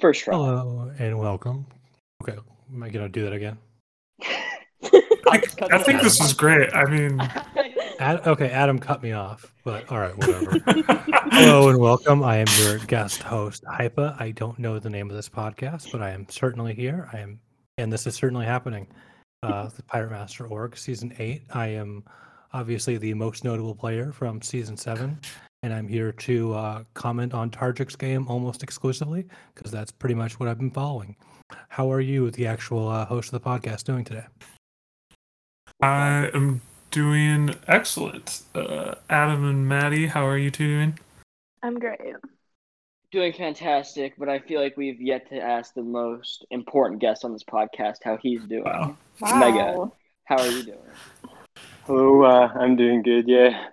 First try. Hello and welcome. Okay, am I gonna do that again? I, I think this is great. I mean, Ad, okay, Adam cut me off, but all right, whatever. Hello and welcome. I am your guest host, Hypa. I don't know the name of this podcast, but I am certainly here. I am, and this is certainly happening. Uh, the Pirate Master Org season eight. I am obviously the most notable player from season seven, and I'm here to uh, comment on Targic's game almost exclusively because that's pretty much what I've been following. How are you, the actual uh, host of the podcast, doing today? I am doing excellent. Uh, Adam and Maddie, how are you two doing? I'm great. Doing fantastic, but I feel like we've yet to ask the most important guest on this podcast how he's doing. Wow. Wow. Mega. How are you doing? Hello, uh, I'm doing good. Yeah,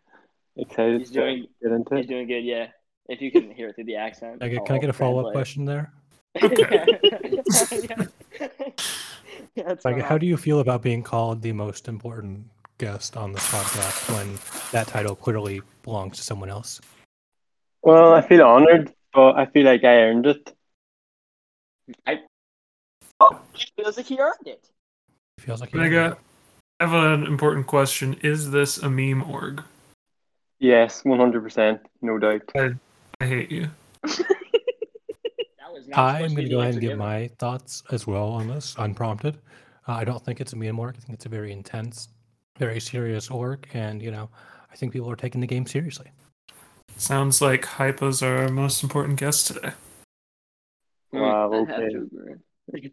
excited He's to doing- get into He's doing good, yeah. If you can hear it through the accent. Can I get, can I get a follow up question there? Okay. yeah, that's Like, how do you feel about being called the most important guest on this podcast when that title clearly belongs to someone else? Well, I feel honored, but I feel like I earned it. I feels like he earned it. feels like you Mega, I have an important question. Is this a meme org? Yes, 100%, no doubt. I hate you. That was not I'm going to go ahead and give my thoughts as well on this, unprompted. Uh, I don't think it's a meme org. I think it's a very intense, very serious org, and you know, I think people are taking the game seriously. Sounds like Hypa's our most important guest today. Hmm, Wow, I have okay. to agree.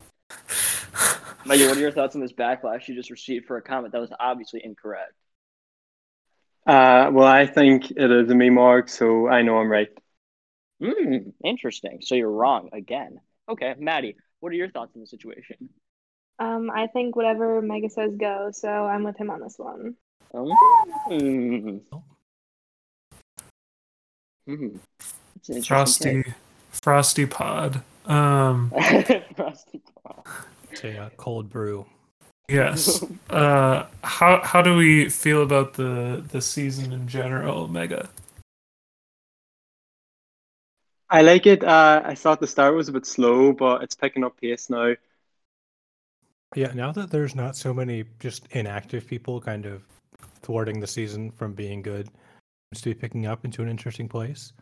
Megan, what are your thoughts on this backlash you just received for a comment that was obviously incorrect? Uh, well, I think it is a meme org, so I know I'm right. Hmm, interesting. So you're wrong again. Okay, Maddie, what are your thoughts on the situation? Um, I think whatever Mega says goes, so I'm with him on this one. Hmm. It's an interesting Frosty, Frosty Pod. Um. Frosty Paw. It's a uh, cold brew. Yes. Uh, how how do we feel about the the season in general, Mega? I like it. Uh, I thought the start was a bit slow, but it's picking up pace now. Yeah, now that there's not so many just inactive people kind of thwarting the season from being good, it's to be picking up into an interesting place.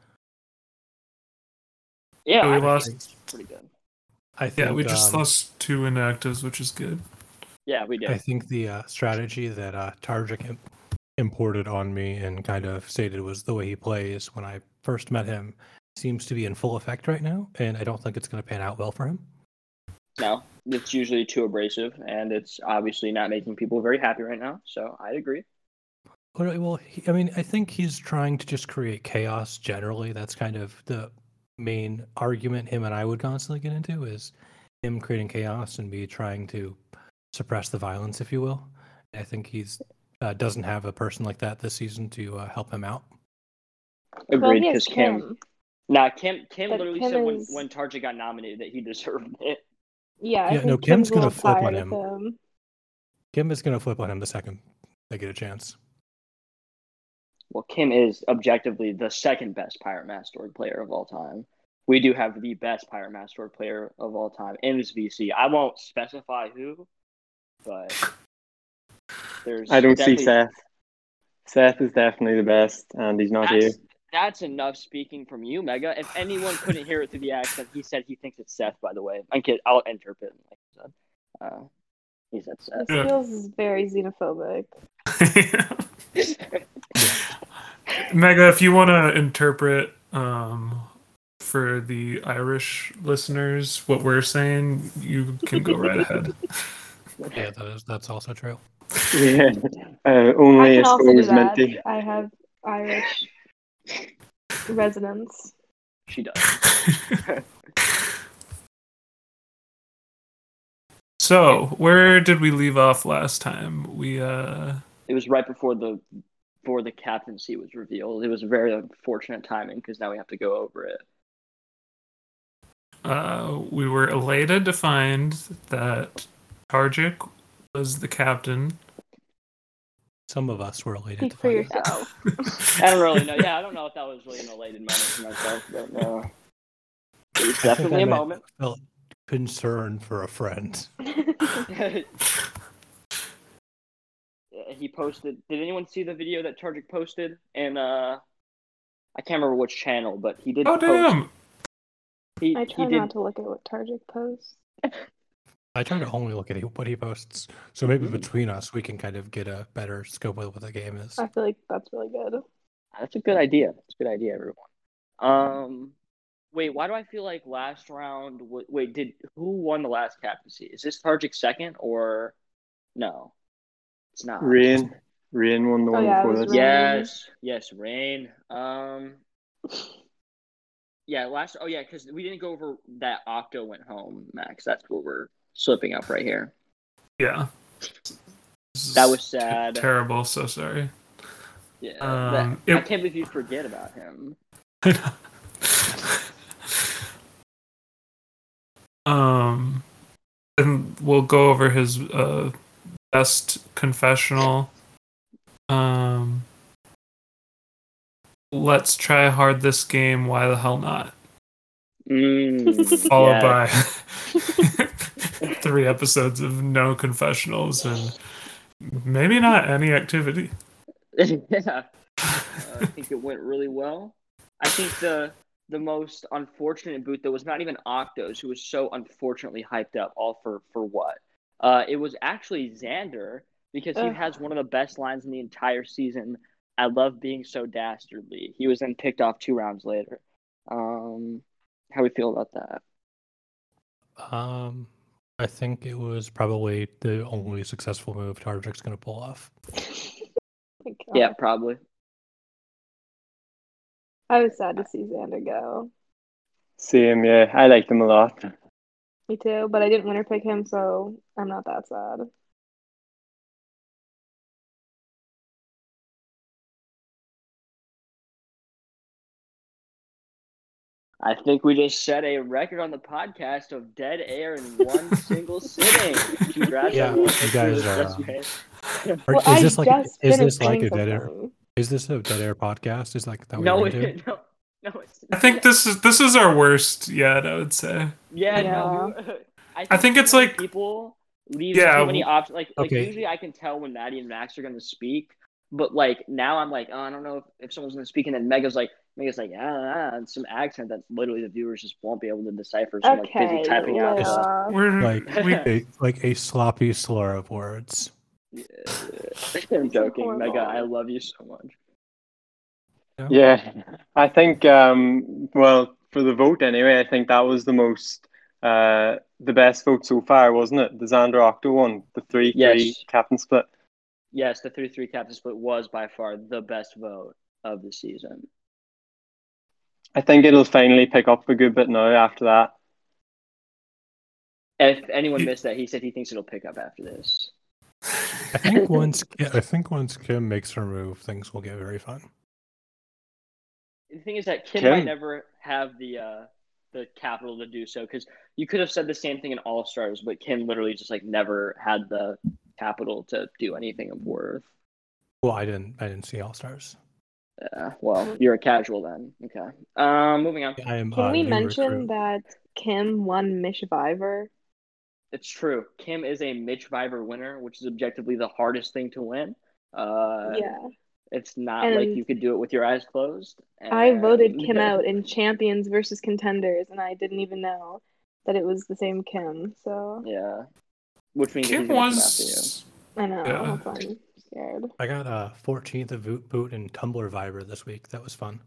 Yeah, we I lost- think it's pretty good. I think Yeah, we just um, lost two inactives, which is good. Yeah, we did. I think the uh, strategy that uh, Targic im- imported on me and kind of stated was the way he plays when I first met him seems to be in full effect right now, and I don't think it's going to pan out well for him. No, it's usually too abrasive, and it's obviously not making people very happy right now. So I agree. Well, well, he, I mean, I think he's trying to just create chaos generally. That's kind of the main argument him and I would constantly get into is him creating chaos and me trying to suppress the violence, if you will. I think he's uh, doesn't have a person like that this season to uh, help him out. Well, Agreed. he has Because Kim, Kim. nah, Kim, Kim But literally Kim said when is- when Tarja got nominated that he deserved it. Yeah, I Yeah, no, Kim's a gonna flip on tired of him. Kim is going to flip on him the second they get a chance. Well, Kim is objectively the second best Pirate Master player of all time. We do have the best Pirate Master player of all time in this VC. I won't specify who, but there's. I don't see Seth. Seth is definitely the best, and he's not here. That's, that's enough speaking from you, Mega. If anyone couldn't hear it through the accent, he said he thinks it's Seth. By the way, I'm kid. I'll interpret it like I said. Uh, he said Seth. This Yeah. feels very xenophobic. Mega, if you want to interpret um, for the Irish listeners what we're saying, you can go right ahead. Yeah, that is that's also true. Yeah, uh, I only can a also score was meant to. I have Irish residents. She does. so, where did we leave off last time? We uh It was right before the before the captaincy was revealed. It was a very unfortunate timing because now we have to go over it. uh we were elated to find that Targic was the captain. Some of us were elated Speak to for find out. yourself. I don't really know. Yeah, I don't know if that was really an elated moment for myself, but uh, it was It's definitely I a meant moment. Felt concern for a friend. he posted. Did anyone see the video that Tarjik posted? And uh, I can't remember which channel, but he did. Oh post, damn! He, I he try did. not to look at what Tarjik posts. I try to only look at what he posts, so maybe Mhm. between us we can kind of get a better scope of what the game is. I feel like that's really good. That's a good idea. That's a good idea, everyone. Um, wait, why do I feel like last round? Wait, did who won the last captaincy? Is this Tarjik second or no? It's not. Rain, Rain won the Oh, one yeah, before this. Rain. Yes, yes, rain. Um, yeah, last. Oh yeah, because we didn't go over that Octo went home, Max. That's where we're slipping up right here. Yeah. That was sad. terrible. So sorry. Yeah, Um, that- I can't believe you forget about him. um, and we'll go over his uh, best confessional. Um, let's try hard this game. Why the hell not? Mm, Followed yeah. by three episodes of no confessionals and maybe not any activity. yeah, I think it went really well. I think the the most unfortunate boot that was not even Octos, who was so unfortunately hyped up, all for for what? Uh, it was actually Xander because he Ugh. has one of the best lines in the entire season. I love being so dastardly. He was then picked off two rounds later. Um, how we feel about that? Um, I think it was probably the only successful move Tarjik's going to pull off. Thank God. Yeah, probably. I was sad to see Xander go. Same, yeah. I liked him a lot. Me too, but I didn't winner pick him, so I'm not that sad. I think we just set a record on the podcast of dead air in one single sitting. Congrats, Yeah, you guys are, uh, great. Or Well, is I this like is this like a dead air? something. Is this a dead air podcast? Is like that what No, you're it, into? no, no. It's, I think this is this is our worst yet. I would say. Yeah, Yeah. no. I, I think it's like- people leave Yeah, too many options. Like, like usually I can tell when Maddie and Max are going to speak, but like now I'm like, oh, I don't know if, if someone's going to speak, and then Mega's like, Mega's like, ah, ah, and some accent that literally the viewers just won't be able to decipher. So I'm like Okay, busy typing out. let uh. We're Like we a, like a sloppy slur of words. Yeah. I'm joking, horrible. Mega. I love you so much. Yeah, I think. Um, well, for the vote anyway, I think that was the most, uh, the best vote so far, wasn't it? The Xander Octo one, the three three Yes. captain split. Yes, the three-three captain split was by far the best vote of the season. I think it'll finally pick up a good bit now after that. If anyone missed that, he said he thinks it'll pick up after this. I think once I think once Kim makes her move, things will get very fun. The thing is that Kim, Kim? might never have the uh, the capital to do so because you could have said the same thing in All Stars, but Kim literally just like never had the capital to do anything of worth. Well, I didn't I didn't see All Stars. Yeah. well, you're a casual then. Okay. Um, moving on. I am. Can uh, we mention recruit. that Kim won Mish Viver? It's true. Kim is a Mitch Viver winner, which is objectively the hardest thing to win. Uh, yeah. It's not like you could do it with your eyes closed. I voted and- Kim out in champions versus contenders, and I didn't even know that it was the same Kim. So Yeah. Which means that Kim he's gonna come after you. was I know. Yeah. That's I'm scared. I got a 14th of boot boot and Tumblr Viber this week. That was fun.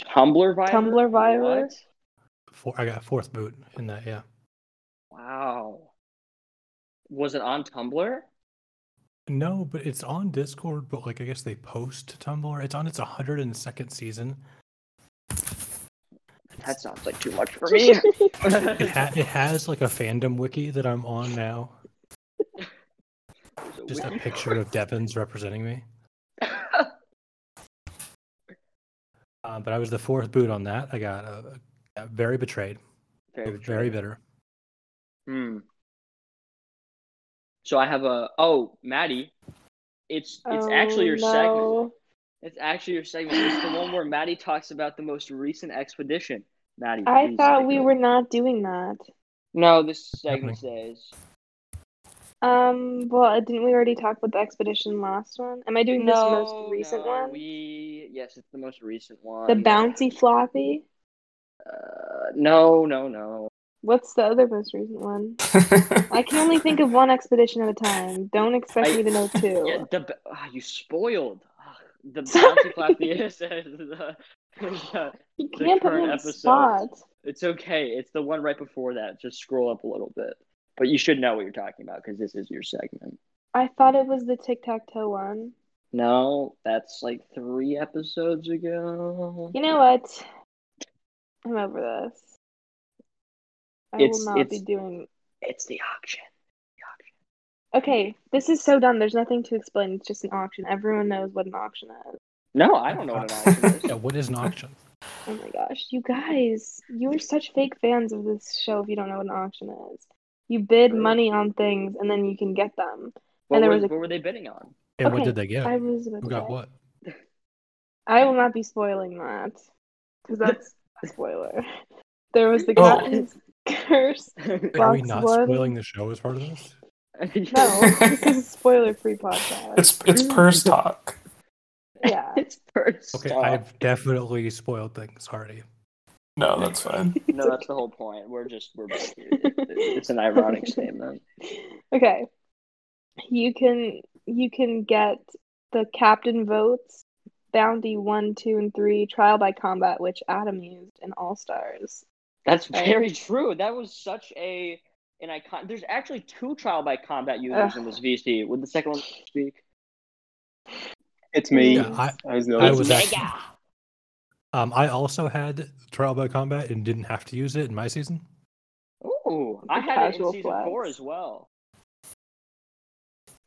Tumblr Viber? Tumblr Viber? Four, I got fourth boot in that. Yeah. Wow. Was it on Tumblr? No, but it's on Discord. But like, I guess they post to Tumblr. It's on its 102nd season. That sounds like too much for me. It ha- it has like a fandom wiki that I'm on now. Just a picture of Devins representing me. Uh, but I was the fourth boot on that. I got uh, got very betrayed. Very, Very bitter. Hmm. So I have a oh Maddie, it's it's actually Oh, your segment. It's actually your segment. It's the one where Maddie talks about the most recent expedition. Maddie. I thought take we were not doing that. No, this segment stays. Um, well, didn't we already talk about the expedition last one? Am I doing this No, most recent no, one? We yes, it's the most recent one. The bouncy floppy? Uh, no, no, no. What's the other most recent one? I can only think of one expedition at a time. Don't expect I- me to know two. Yeah, the b- ah, you spoiled. The Sorry. bouncy floppy is the, the, you can't put me current on the episode. spot. It's okay. It's the one right before that. Just scroll up a little bit. But you should know what you're talking about because this is your segment. I thought it was the tic tac toe one. No, that's like three episodes ago. You know what? I'm over this. I It's- will not be it's- doing. It's the auction. Okay, this is so dumb. There's nothing to explain. It's just an auction. Everyone knows what an auction is. No, I don't know what an auction is. Yeah, what is an auction? Oh my gosh, you guys, you are such fake fans of this show if you don't know what an auction is. You bid True. money on things and then you can get them. What, there was, was a- what were they bidding on? And what Okay, did they get? I was about Who got what? I will not be spoiling that because that's a spoiler. There was the Oh. captain's curse. Wait, are we not one. spoiling the show as part of this? No, this is a spoiler-free podcast. it's it's purse talk. Yeah. it's first. Okay, off. I've definitely spoiled things already. No, that's fine. No, that's the whole point. We're just we're both. It, it, it's an ironic statement. Okay. You can you can get the captain votes, bounty one, two, and three, trial by combat, which Adam used in All Stars. That's Right. very true. That was such a an icon. There's actually two trial by combat users Ugh. in this VC. Would the second one speak? It's me. Yeah, I, I was the I other was actually, um, I also had trial by combat and didn't have to use it in my season. Ooh, I had it in casual season four as well.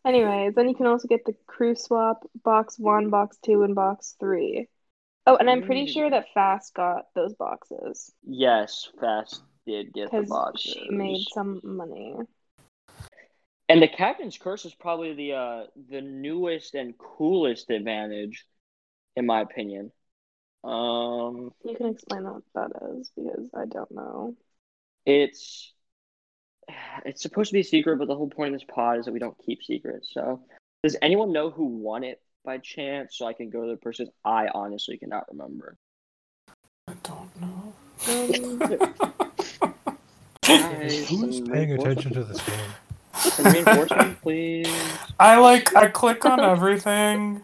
Anyways, then you can also get the crew swap, box one, box two, and box three. Oh, and I'm pretty Mm. sure that Fast got those boxes Yes, Fast did get the because boxes. she made some money. And the captain's curse is probably the uh the newest and coolest advantage, in my opinion. Um, You can explain what that is because I don't know. it's it's supposed to be a secret, but the whole point of this pod is that we don't keep secrets. So, does anyone know who won it by chance? So I can go to the person. I honestly cannot remember. I don't know. Um, Guys, Who's paying attention to this game? Some reinforcement, please. I like I click on everything.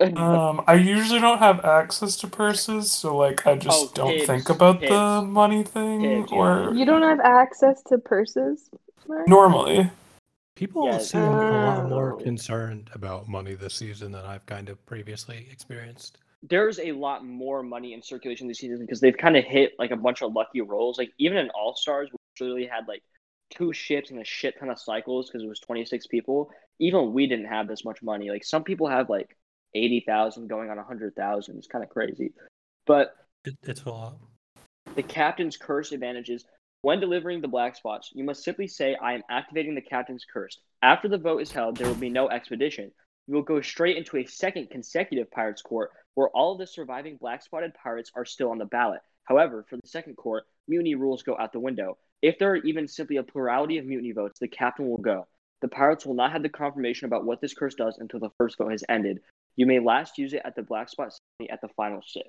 Um, I usually don't have access to purses, so like I just Oh, don't Tibbs, think about the money thing. Tibbs, yeah. or you don't have access to purses? Mark? normally, People Yeah, seem a lot more Oh. concerned about money this season than I've kind of previously experienced. there's a lot more money in circulation this season because they've kind of hit like a bunch of lucky rolls. Like even in All Stars, we literally had like two ships and a shit ton of cycles because it was 26 people. Even we didn't have this much money. Like some people have like 80,000 going on a 100,000. It's kind of crazy. But It, it's a lot. the captain's curse advantages when delivering the black spots, you must simply say, I am activating the captain's curse. After the vote is held, there will be no expedition. You will go straight into a second consecutive pirates court where all of the surviving black spotted pirates are still on the ballot. However, for the second court, mutiny rules go out the window. If there are even simply a plurality of mutiny votes, the captain will go. The pirates will not have the confirmation about what this curse does until the first vote has ended. You may last use it at the black spot ceremony at the final six.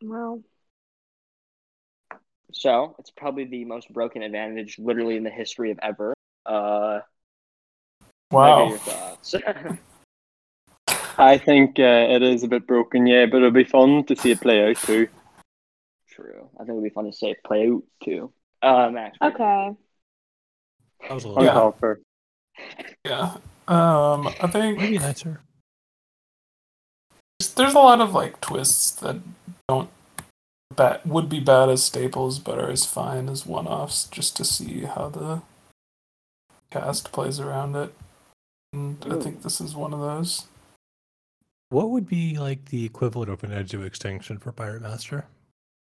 Well, So it's probably the most broken advantage, literally in the history of ever. Uh, wow. your thoughts? I think uh, it is a bit broken, yeah, but it'll be fun to see it play out too. True. I think it'd be fun to say play out too. Uh, Max. okay. That was a little Yeah. Yeah. Um, I think maybe nicer. there's- there's a lot of like twists that don't bad would be bad as staples, but are as fine as one-offs, just to see how the cast plays around it. And I think this is one of those. What would be like the equivalent of an edge of extinction for Pirate Master?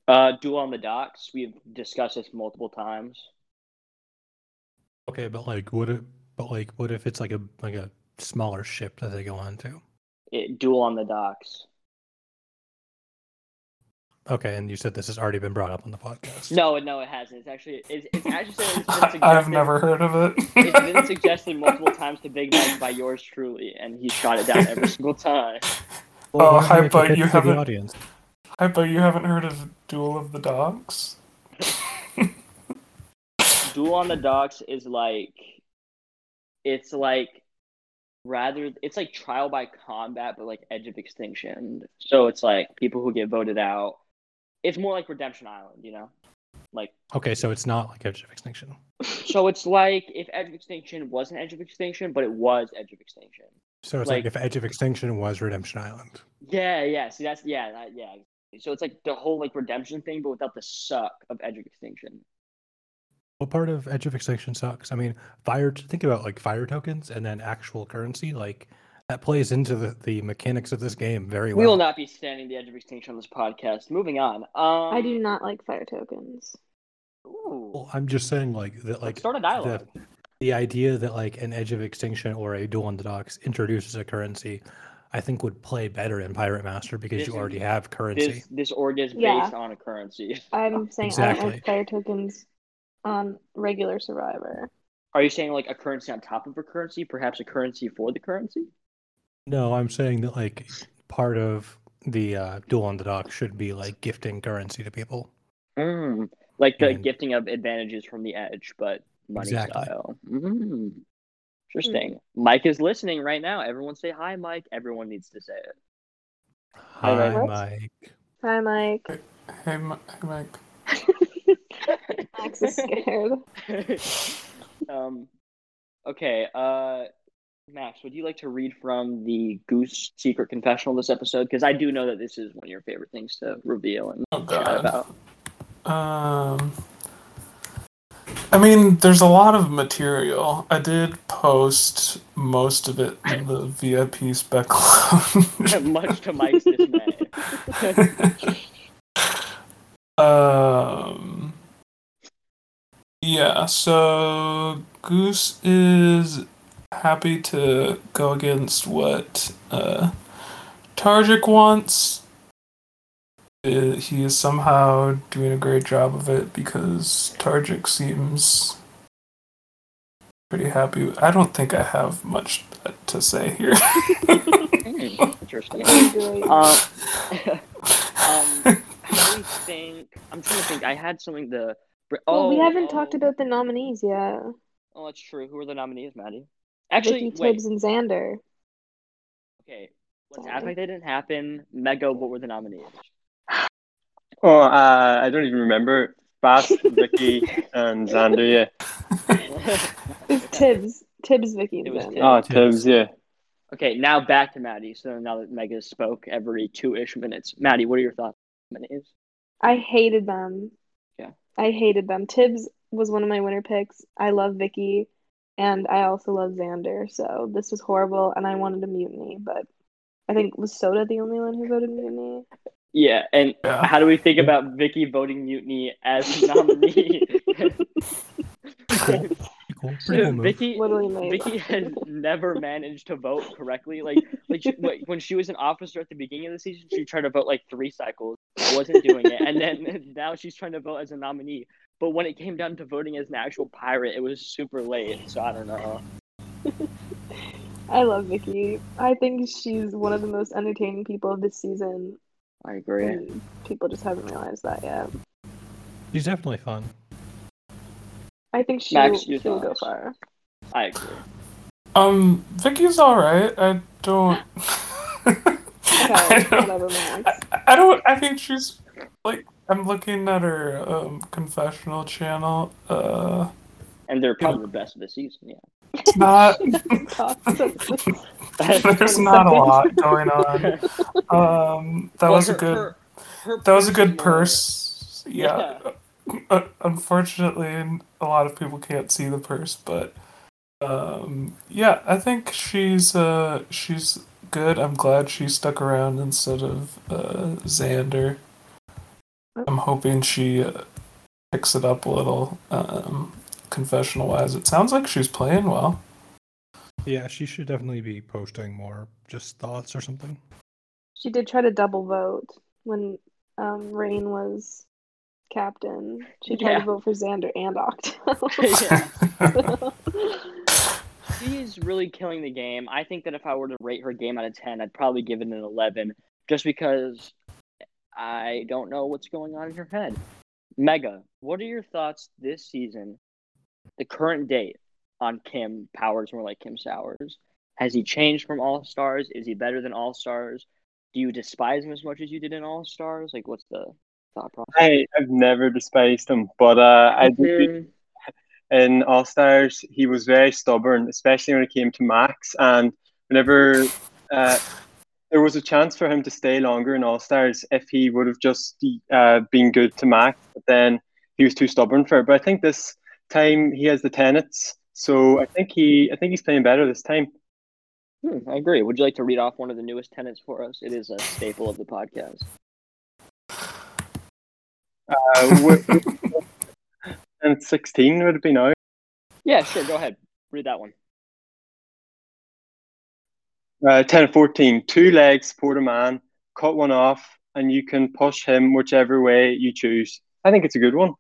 Uh, Duel on the Docks. We've discussed this multiple times. Okay, but like, what if, but like, what if it's like a like a smaller ship that they go on to? It, Duel on the Docks. Okay, and you said this has already been brought up on the podcast. No, no, it hasn't. It's actually it's, it's actually it's been suggested, I've never heard of it. it's been suggested multiple times to Big Mike by yours truly, and he shot it down every single time. Oh, well, Oh, why hi, you but you to the haven't- audience. I bet you haven't heard of Duel of the Dogs. Duel on the Docks is like it's like rather it's like trial by combat but like edge of extinction. So it's like people who get voted out. It's more like Redemption Island, you know? Like Okay, so it's not like Edge of Extinction. so it's like if Edge of Extinction wasn't Edge of Extinction, but it was Edge of Extinction. So it's like, Like- if Edge of Extinction was Redemption Island. Yeah, yeah. See that's yeah, that, yeah. So it's like the whole like redemption thing, but without the suck of Edge of Extinction. What part of Edge of Extinction sucks? I mean, fire. Think about like fire tokens and then actual currency. Like that plays into the, the mechanics of this game very well. We will not be standing the Edge of Extinction on this podcast. Moving on. Um, I do not like fire tokens. Ooh. Well, I'm just saying like that. Let's Like start a dialogue. the, the idea that like an Edge of Extinction or a Duel on the Docks introduces a currency, I think would play better in Pirate Master because This you is- already have currency. This this org is Yeah. based on a currency. I'm saying I don't Exactly. like fire tokens on regular Survivor. Are you saying like a currency on top of a currency, perhaps a currency for the currency? No, I'm saying that like part of the uh, Duel on the dock should be like gifting currency to people. Mm. Like the And- gifting of advantages from the edge, but money Exactly. style. Mm. Interesting. Mike is listening right now. Everyone say hi, Mike. Everyone needs to say it. Hi, What? Mike. Hi, Mike. Hey, hey Mike. Max is scared. um, okay. Uh, Max, would you like to read from the Goose Secret Confessional this episode? Because I do know that this is one of your favorite things to reveal and Oh chat about. Um, I mean, there's a lot of material. I did post most of it in the VIP spec lounge. Much to Mike's dismay. um, yeah, so Goose is happy to go against what uh, Targic wants. Uh, he is somehow doing a great job of it because Targic seems pretty happy. I don't think I have much to say here. Interesting. Um, um, I think I'm trying to think. I had something to. Well, we oh, haven't talked oh. about the nominees yet. Oh, that's true. Who are the nominees, Maddie? Actually, Vicky wait. Tibbs and Xander. Okay, let's Sorry. act like they didn't happen. Mega, what were the nominees? Oh, uh, I don't even remember. Fast, Vicky, and Xander. Yeah. It's Tibbs. Tibbs, Vicky, and It was Xander. Tibbs. Oh, Tibbs. Yeah. okay, now back to Maddie. So now that Mega spoke every two-ish minutes, Maddie, what are your thoughts on the nominees? I hated them. Yeah. I hated them. Tibbs was one of my winner picks. I love Vicky, and I also love Xander. So this was horrible, and I wanted a mutiny, but I think was Soda the only one who voted mutiny. Yeah, and Yeah. how do we think about Vicky voting Mutiny as nominee? Pretty cool. Pretty cool move. Vicky, Vicky has never managed to vote correctly. Like, like she, when she was an officer at the beginning of the season, she tried to vote like three cycles, wasn't doing it, and then now she's trying to vote as a nominee. But when it came down to voting as an actual pirate, it was super late. So I don't know. I love Vicky. I think she's one of the most entertaining people of this season, I agree. and people just haven't realized that yet. She's definitely fun. I think she Max, will, your she will go far. I agree. Um, Vicky's alright. I don't. Okay, I don't. whatever, Max. I, I don't. I think she's like. I'm looking at her um, confessional channel. Uh, And they're probably the best of the season. Yeah. it's not. There's not a lot going on. Um, that Well, was a good. her- her that was a good purse. Yeah. Uh, unfortunately, a lot of people can't see the purse, but um, yeah, I think she's uh, she's good. I'm glad she stuck around instead of uh, Xander. I'm hoping she uh, picks it up a little, um, confessional wise. It sounds like she's playing well. Yeah, she should definitely be posting more just thoughts or something. She did try to double vote when um, Rain was captain. She tried Yeah. to vote for Xander and Yeah. Octo. She's really killing the game. I think that if I were to rate her game out of 10, I'd probably give it an 11 just because I don't know what's going on in her head. Mega, what are your thoughts this season, the current date, on Kim Powers more like Kim Sowers? Has he changed from All Stars? Is he better than All Stars? Do you despise him as much as you did in All Stars? Like, what's the thought process? I, I've never despised him, but uh, I Mhm. in All Stars, he was very stubborn, especially when it came to Max. And whenever uh, there was a chance for him to stay longer in All Stars, if he would have just uh, been good to Max, but then he was too stubborn for it. But I think this time he has the tenets, so I think he, I think he's playing better this time. Hmm, I agree. Would you like to read off one of the newest tenants for us? It is a staple of the podcast. Uh, and 16 would it be now? Yeah, sure. Go ahead. Read that one. Uh, 10 and 14, two legs support a man, cut one off, and you can push him whichever way you choose. I think it's a good one.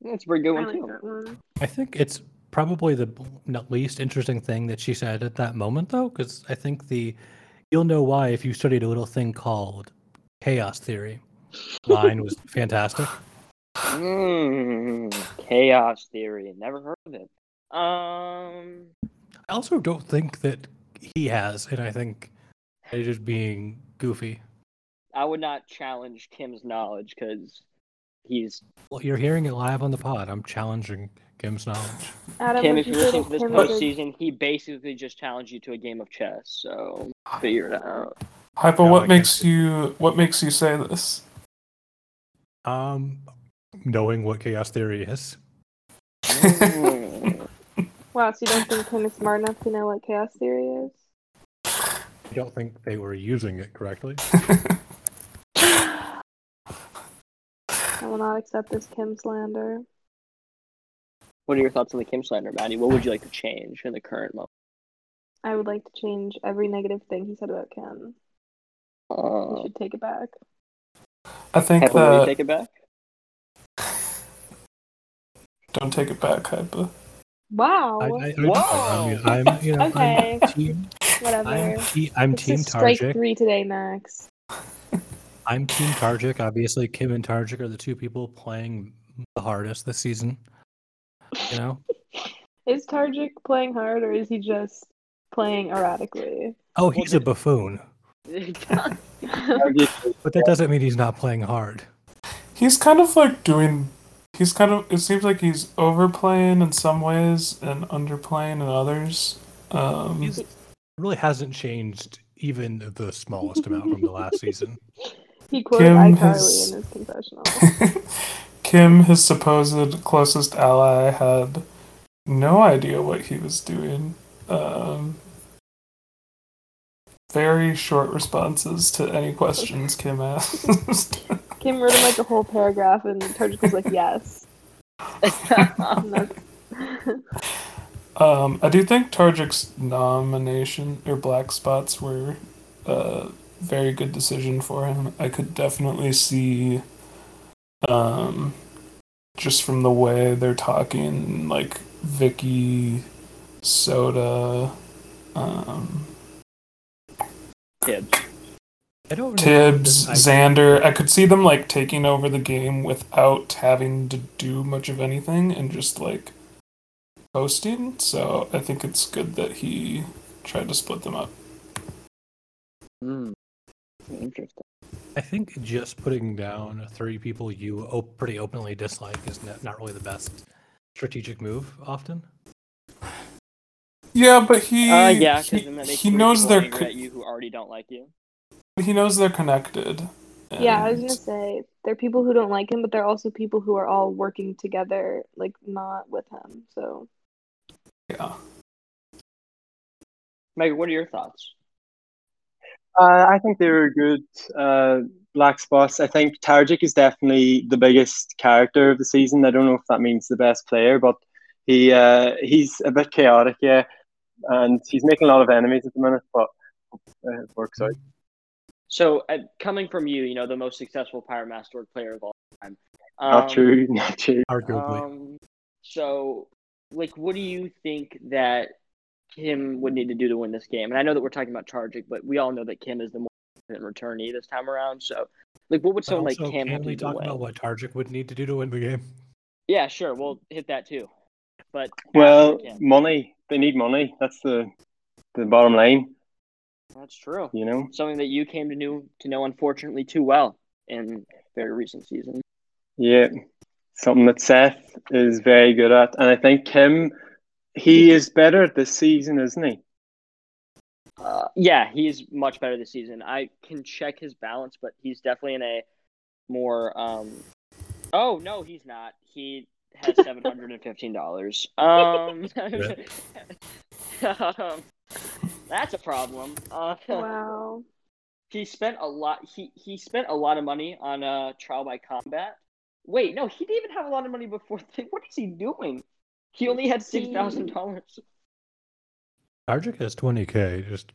That's a very good I one like too. one. I think it's probably the not least interesting thing that she said at that moment, though, because I think the you'll know why if you studied a little thing called chaos theory. Line was fantastic. Mm, chaos theory. Never heard of it. Um, I also don't think that he has, and I think it is being goofy. I would not challenge Kim's knowledge because he's Well, you're hearing it live on the pod. I'm challenging Kim's knowledge. Adam, Kim. would If you you're listening to this Kim is a- postseason, he basically just challenged you to a game of chess. So figure it out. Hypo, No, what makes see. you what makes you say this? Um, knowing what chaos theory is. Wow, so you don't think Kim is smart enough to know what chaos theory is? I don't think they were using it correctly. I will not accept this Kim slander. what are your thoughts on the Kim slander, Maddie? What would you like to change in the current moment? I would like to change every negative thing he said about Kim. He Uh, should take it back. I think Hypo, will you that take it back? don't take it back, Hyper. Wow. I, I, I, Whoa! I mean, I'm, you know, Okay. I'm team, Whatever. I'm, te- I'm It's team just strike three today, Max. I'm team Tarjik. Obviously, Kim and Tarjik are the two people playing the hardest this season. You know? Is Tarjik playing hard or is he just playing erratically? Oh, he's a buffoon, but that doesn't mean he's not playing hard. He's kind of like doing. He's kind of. It seems like he's overplaying in some ways and underplaying in others. Um, He's really hasn't changed even the smallest amount from the last season. he quoted Kim iCarly has- in his confessional. Kim, his supposed closest ally, had no idea what he was doing. Um, very short responses to any questions Kim asked. Kim wrote him like a whole paragraph and Tarjik was like, yes. Um, I do think Tarjik's nomination or black spots were a very good decision for him. I could definitely see, um, just from the way they're talking, like Vicky, Soda, um, Tibbs. I don't. Tibbs, I- Xander. I could see them like taking over the game without having to do much of anything and just like hosting. So I think it's good that he tried to split them up. Hmm. Interesting. I think just putting down three people you o- pretty openly dislike is not, not really the best strategic move often. Yeah, but he Uh, yeah, he, because then he knows they're angry co- at you who already don't like you. he knows they're connected. yeah, I was and- gonna say there are people who don't like him, but there are also people who are all working together, like not with him. So yeah. Meg, what are your thoughts? Uh, I think they were good uh, black spots. I think Tarjik is definitely the biggest character of the season. I don't know if that means the best player, but he uh, he's a bit chaotic, yeah, and he's making a lot of enemies at the minute, but uh, it works out. So, uh, coming from you, you know, the most successful Pirate Master player of all time. Um, not true, not true. Arguably. Um, so, like, what do you think that Kim would need to do to win this game? And I know that we're talking about Charging, but we all know that Kim is the more returnee this time around. So, like, what would But someone like Kim can have to we do to talk about what Targic would need to do to win the game? Yeah, sure. We'll hit that too. But Well, money. They need money. That's the the bottom line. that's true. You know. Something that you came to know to know, unfortunately, too well in very recent season. Yeah, something that Seth is very good at, and I think Kim, he is better this season, isn't he? Uh, yeah, he's much better this season. I can check his balance, but he's definitely in a more. Um... Oh no, he's not. He has seven hundred and fifteen dollars. Um, um, that's a problem. Uh, Wow. he spent a lot. He he spent a lot of money on uh trial by combat. Wait, no, he didn't even have a lot of money before. What is he doing? He only had six thousand dollars. Targic has 20k, just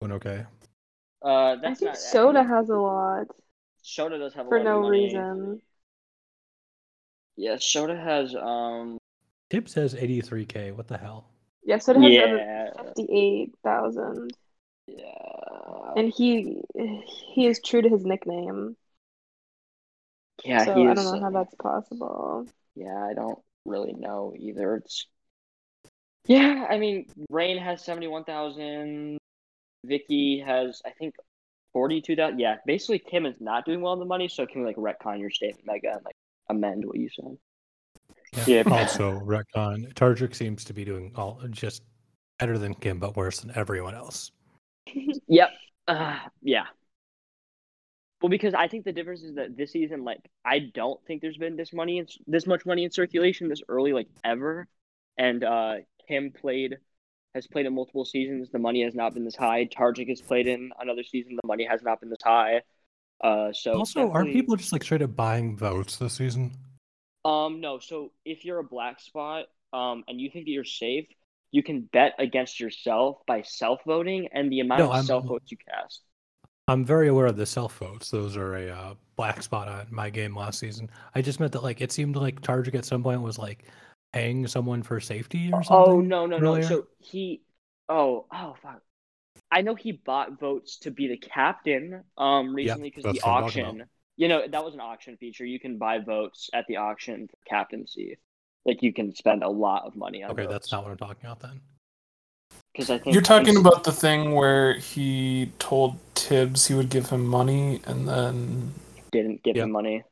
went okay. Uh, I that's think not. Soda has a lot Soda does have a for lot no of money. reason. Yeah, Soda has um. Tibbs has 83k. What the hell? Yeah, Soda has Yeah, fifty-eight thousand, yeah, and he he is true to his nickname. yeah. so he I don't know how that's possible. Yeah, I don't really know either. It's. Yeah, I mean, Rain has seventy-one thousand. Vicky has, I think, forty-two thousand. Yeah, basically, Kim is not doing well in the money, so can we like retcon your statement, Mega, and like amend what you said? Yeah. Also, retcon. Targic seems to be doing all just better than Kim, but worse than everyone else. Yep. Uh, yeah. Well, because I think the difference is that this season, like, I don't think there's been this money, in, this much money in circulation this early, like ever. And uh, Kim played, has played in multiple seasons. The money has not been this high. Targic has played in another season. The money has not been this high. Uh, so also, aren't people just like straight up buying votes this season? Um, no. So if you're a black spot, um, and you think that you're safe, you can bet against yourself by self voting and the amount No, of self votes you cast. I'm very aware of the self votes. Those are a uh, black spot on my game last season. I just meant that like it seemed like Targic at some point was like paying someone for safety or something. Oh no no earlier? no! So he, oh oh fuck! I know he bought votes to be the captain um recently because that's the what I'm talking auction. You know that was an auction feature. You can buy votes at the auction for captaincy. Like you can spend a lot of money on. Okay, that's not what I'm talking about then. because I think You're talking he's- about the thing where he told Tibbs he would give him money, and then didn't give Yeah. him money.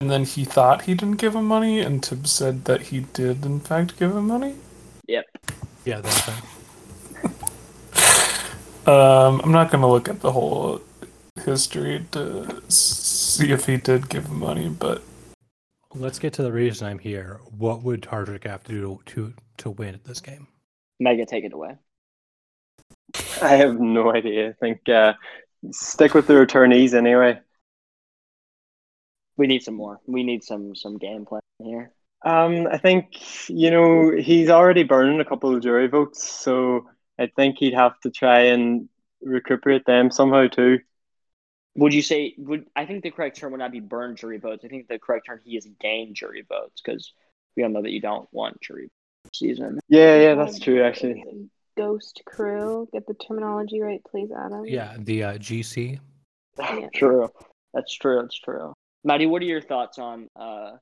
and then he thought he didn't give him money, and Tibbs said that he did in fact give him money. Yep. Yeah, that's thing. Um, I'm not gonna look at the whole history to see if he did give him money, but Let's get to the reason I'm here. What would Targic have to do to to win at this game? Mega, take it away. I have no idea. I think uh, stick with the returnees anyway. We need some more. We need some some game plan here. Um, I think you know he's already burning a couple of jury votes, so I think he'd have to try and recuperate them somehow too. Would you say would I think the correct term would not be burn jury votes. I think the correct term he is gain jury votes because we all know that you don't want jury season. Yeah, yeah, that's true actually. Ghost crew. Get the terminology right, please, Adam. Yeah, the uh, GC. Yeah. True. That's true. That's true. Maddie, what are your thoughts on uh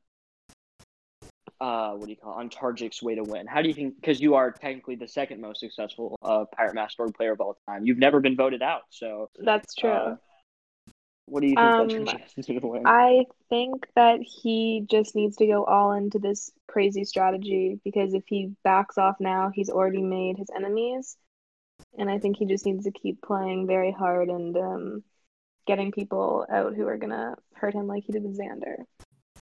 uh what do you call it? on Targic's way to win? How do you think? Because you are technically the second most successful uh Pirate Master player of all time. You've never been voted out. So That's true. uh, what do you think Um, that Targic is going to win? I think that he just needs to go all into this crazy strategy because if he backs off now, he's already made his enemies. And I think he just needs to keep playing very hard and um, getting people out who are going to hurt him like he did with Xander.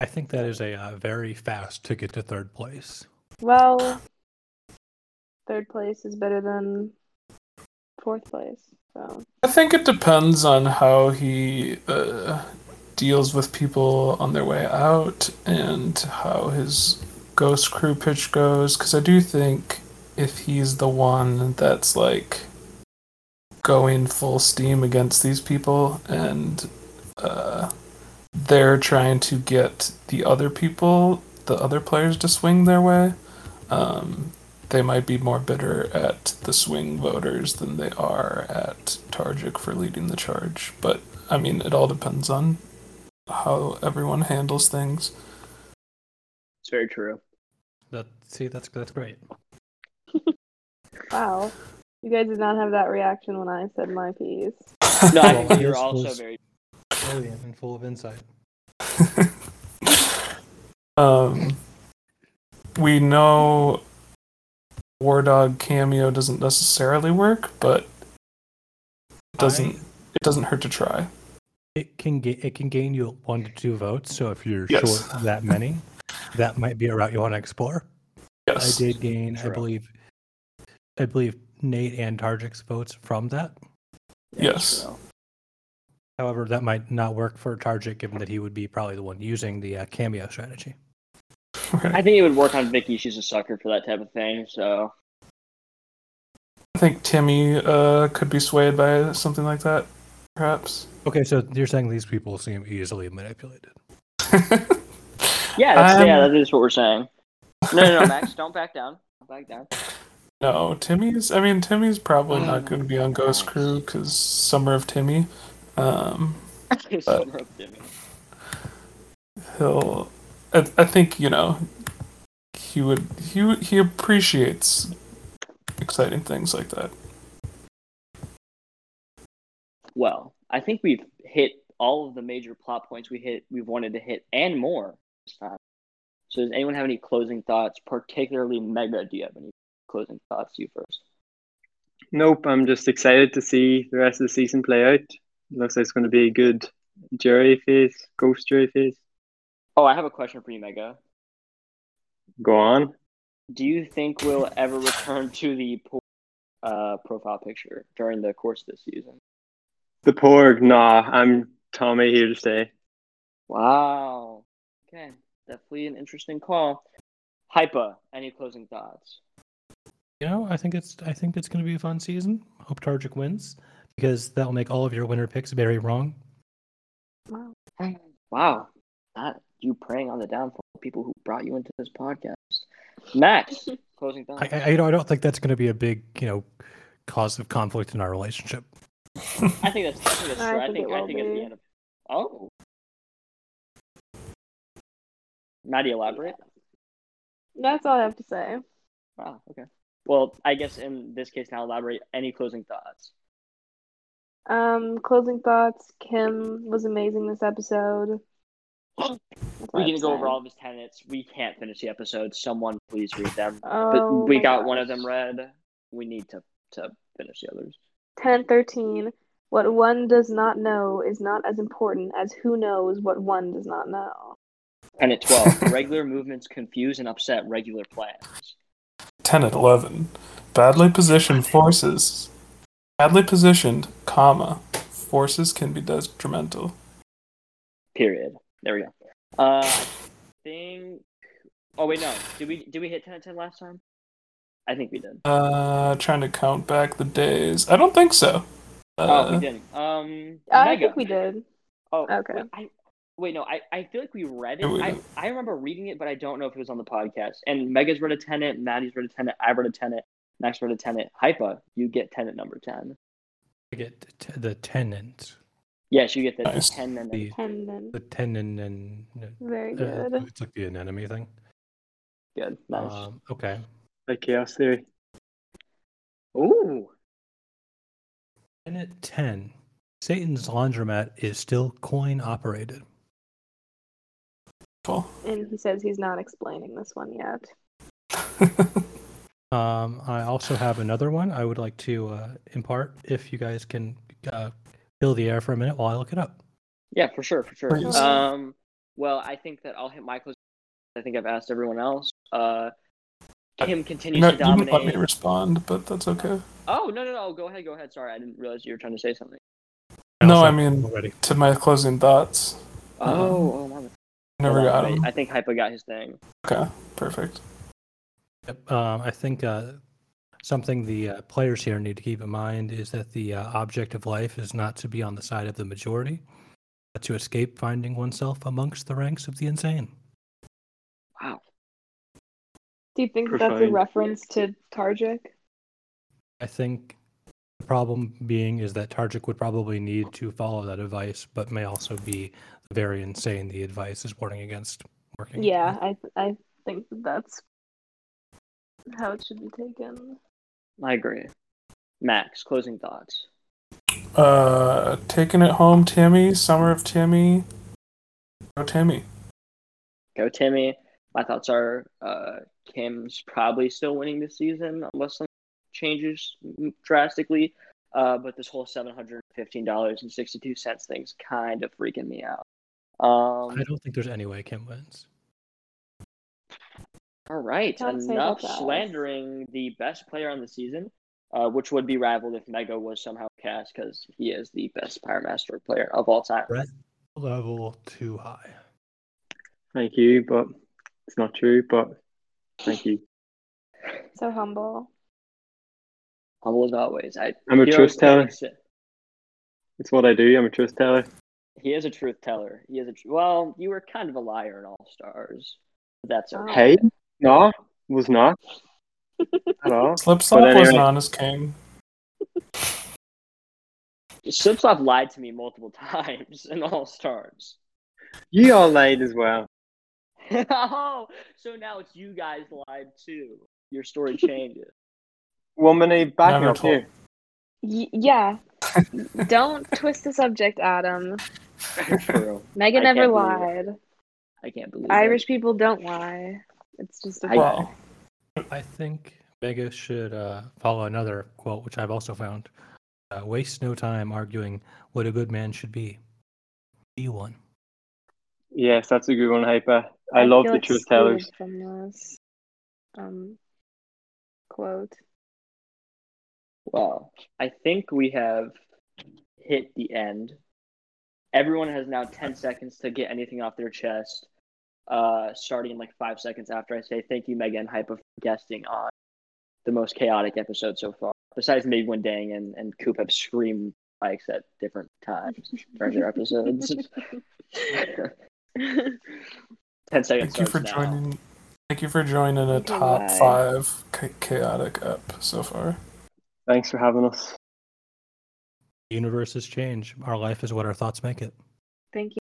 I think that is a uh, very fast ticket to third place. Well, third place is better than fourth place. So I think it depends on how he uh, deals with people on their way out and how his ghost crew pitch goes. Because I do think if he's the one that's like going full steam against these people, and uh, they're trying to get the other people, the other players, to swing their way. Um, they might be more bitter at the swing voters than they are at Targic for leading the charge. But I mean, it all depends on how everyone handles things. It's very true. That see, that's that's great. Wow. You guys did not have that reaction when I said my piece. No, I think you're this also very. Brilliant and full of insight. um, we know War Dog cameo doesn't necessarily work, but it doesn't. I- It doesn't hurt to try. It can ga- it can gain you one to two votes. So if you're Yes. short that many, that might be a route you want to explore. Yes. I did gain, I believe, I believe Nate and Targic's votes from that. Yes. true. However, that might not work for Targic, given that he would be probably the one using the uh, cameo strategy. Right. I think it would work on Vicky. She's a sucker for that type of thing. So I think Timmy uh, could be swayed by something like that, perhaps. Okay, so you're saying these people seem easily manipulated. yeah, that's, Um, yeah, that is what we're saying. No, no, no, Max, don't back down. Don't back down. no, Timmy's. I mean, Timmy's probably Oh, not going to be on Ghost. Crew because Summer of Timmy. Um, Summer of Timmy. he'll. I, I think you know. He would he he appreciates exciting things like that. Well, I think we've hit all of the major plot points we hit. We've wanted to hit and more this time. So, does anyone have any closing thoughts? Particularly, Mega, do you have any closing thoughts? You first. Nope, I'm just excited to see the rest of the season play out. Looks like it's going to be a good jury phase, ghost jury phase. Oh, I have a question for you, Mega. Go on. Do you think we'll ever return to the poor uh, profile picture during the course of this season? The Porg, nah, I'm Tommy here to stay. Wow. Okay, definitely an interesting call. Hypa, any closing thoughts? You know, I think it's I think it's going to be a fun season. Hope Targic wins because that will make all of your winner picks very wrong. Wow. Wow, that you preying on the downfall of people who brought you into this podcast. Max, closing thoughts. I, I, you know, I don't think that's going to be a big, you know, cause of conflict in our relationship. I think that's, I think that's true. I think think I think at the end of oh, Maddie, elaborate. That's all I have to say. Wow. Okay. Well, I guess in this case now elaborate. Any closing thoughts? Um, closing thoughts. Kim was amazing this episode. We I have can to go over all of his tenets. We can't finish the episode. Someone please read them. Oh, but we my got one of them read. We need to to finish the others. 1013. What one does not know is not as important as who knows what one does not know. Tenet twelve. Regular movements confuse and upset regular plans. Tenet eleven. Badly positioned forces. Badly positioned, comma. Forces can be detrimental. Period. There we go. Uh, I think. Oh wait, no. Did we did we hit tenet ten last time? I think we did. Uh, trying to count back the days. I don't think so. oh, Uh, we didn't. Um, I Mega. think we did. Oh, Okay. Wait, I, wait, no, I, I feel like we read it. Yeah, we I. I remember reading it, but I don't know if it was on the podcast. And Mega's read a tenant, Maddie's read a tenant, I read a tenant, Max read a tenant. Hypa, you get tenant number 10. I get t- the tenant, Yes, you get the Nice. 10 and the Tendon. the tenant, and Very uh, good. it's like the anemone thing. good. Nice. Um, okay, Like Chaos Theory. Ooh. tenet ten. Satan's laundromat is still coin operated. cool. And he says he's not explaining this one yet. Um, I also have another one I would like to uh, impart if you guys can uh, fill the air for a minute while I look it up. Yeah, for sure, for sure. Um, well, I think that I'll hit my close. I think I've asked everyone else. Uh, Kim continues No, to you didn't let me respond, but that's okay. Oh, no, no, no. Go ahead, go ahead. Sorry, I didn't realize you were trying to say something. No, I mean- already. To my closing thoughts. Oh, oh, my Never got wait, him. I think Hypa got his thing. Okay, perfect. Yep, um, I think uh, something the uh, players here need to keep in mind is that the uh, object of life is not to be on the side of the majority, but to escape finding oneself amongst the ranks of the insane. Wow. Do you think that's a reference to Targic? I think the problem being is that Targic would probably need to follow that advice, but may also be very insane the advice is warning against working. Yeah, I I think that's how it should be taken. I agree. Max, closing thoughts. Uh, taking it home, Timmy. Summer of Timmy. Go Timmy. Go Timmy. My thoughts are uh, Kim's probably still winning this season unless something changes drastically. Uh, but this whole seven hundred fifteen dollars and sixty two cents thing's kind of freaking me out. Um, I don't think there's any way Kim wins. All right, enough that, guys. slandering the best player on the season, uh, which would be rivaled if Mega was somehow cast because he is the best Pyromaster player of all time. Brett level too high. Thank you, but it's not true. But thank you. So humble. Humble as always. I, I'm a truth teller. It's what I do. I'm a truth teller. He is a truth teller. He is a tr- well. You were kind of a liar in All Stars. That's Oh. okay. Hey, no, was not at all. Slip slop anyway- wasn't on his king. Slipslop lied to me multiple times in All Stars. You all lied as well. oh, so now it's you guys lied too. Your story changes. Woman, back me Never up told. here. Y- yeah. Don't twist the subject, Adam. True. Megan I never can't believe lied. I can't believe Irish people don't lie. It's just a I- Well, I think Vegas should uh, follow another quote, which I've also found. Uh, waste no time arguing what a good man should be. Be one. Yes, that's a good one, Hypa. I, love feel the truth excluded tellers. From this um, quote. Well, I think we have hit the end. Everyone has now 10 seconds to get anything off their chest, uh, starting in like five seconds after I say thank you, Megan Hypa, for guesting on the most chaotic episode so far. Besides maybe when Dang and, and Coop have screamed mics at different times during their episodes. 10 seconds. thank you for now. joining. Thank you for joining a top Goodbye. five cha- chaotic ep so far. Thanks for having us. universe Universes change. Our life is what our thoughts make it. Thank you.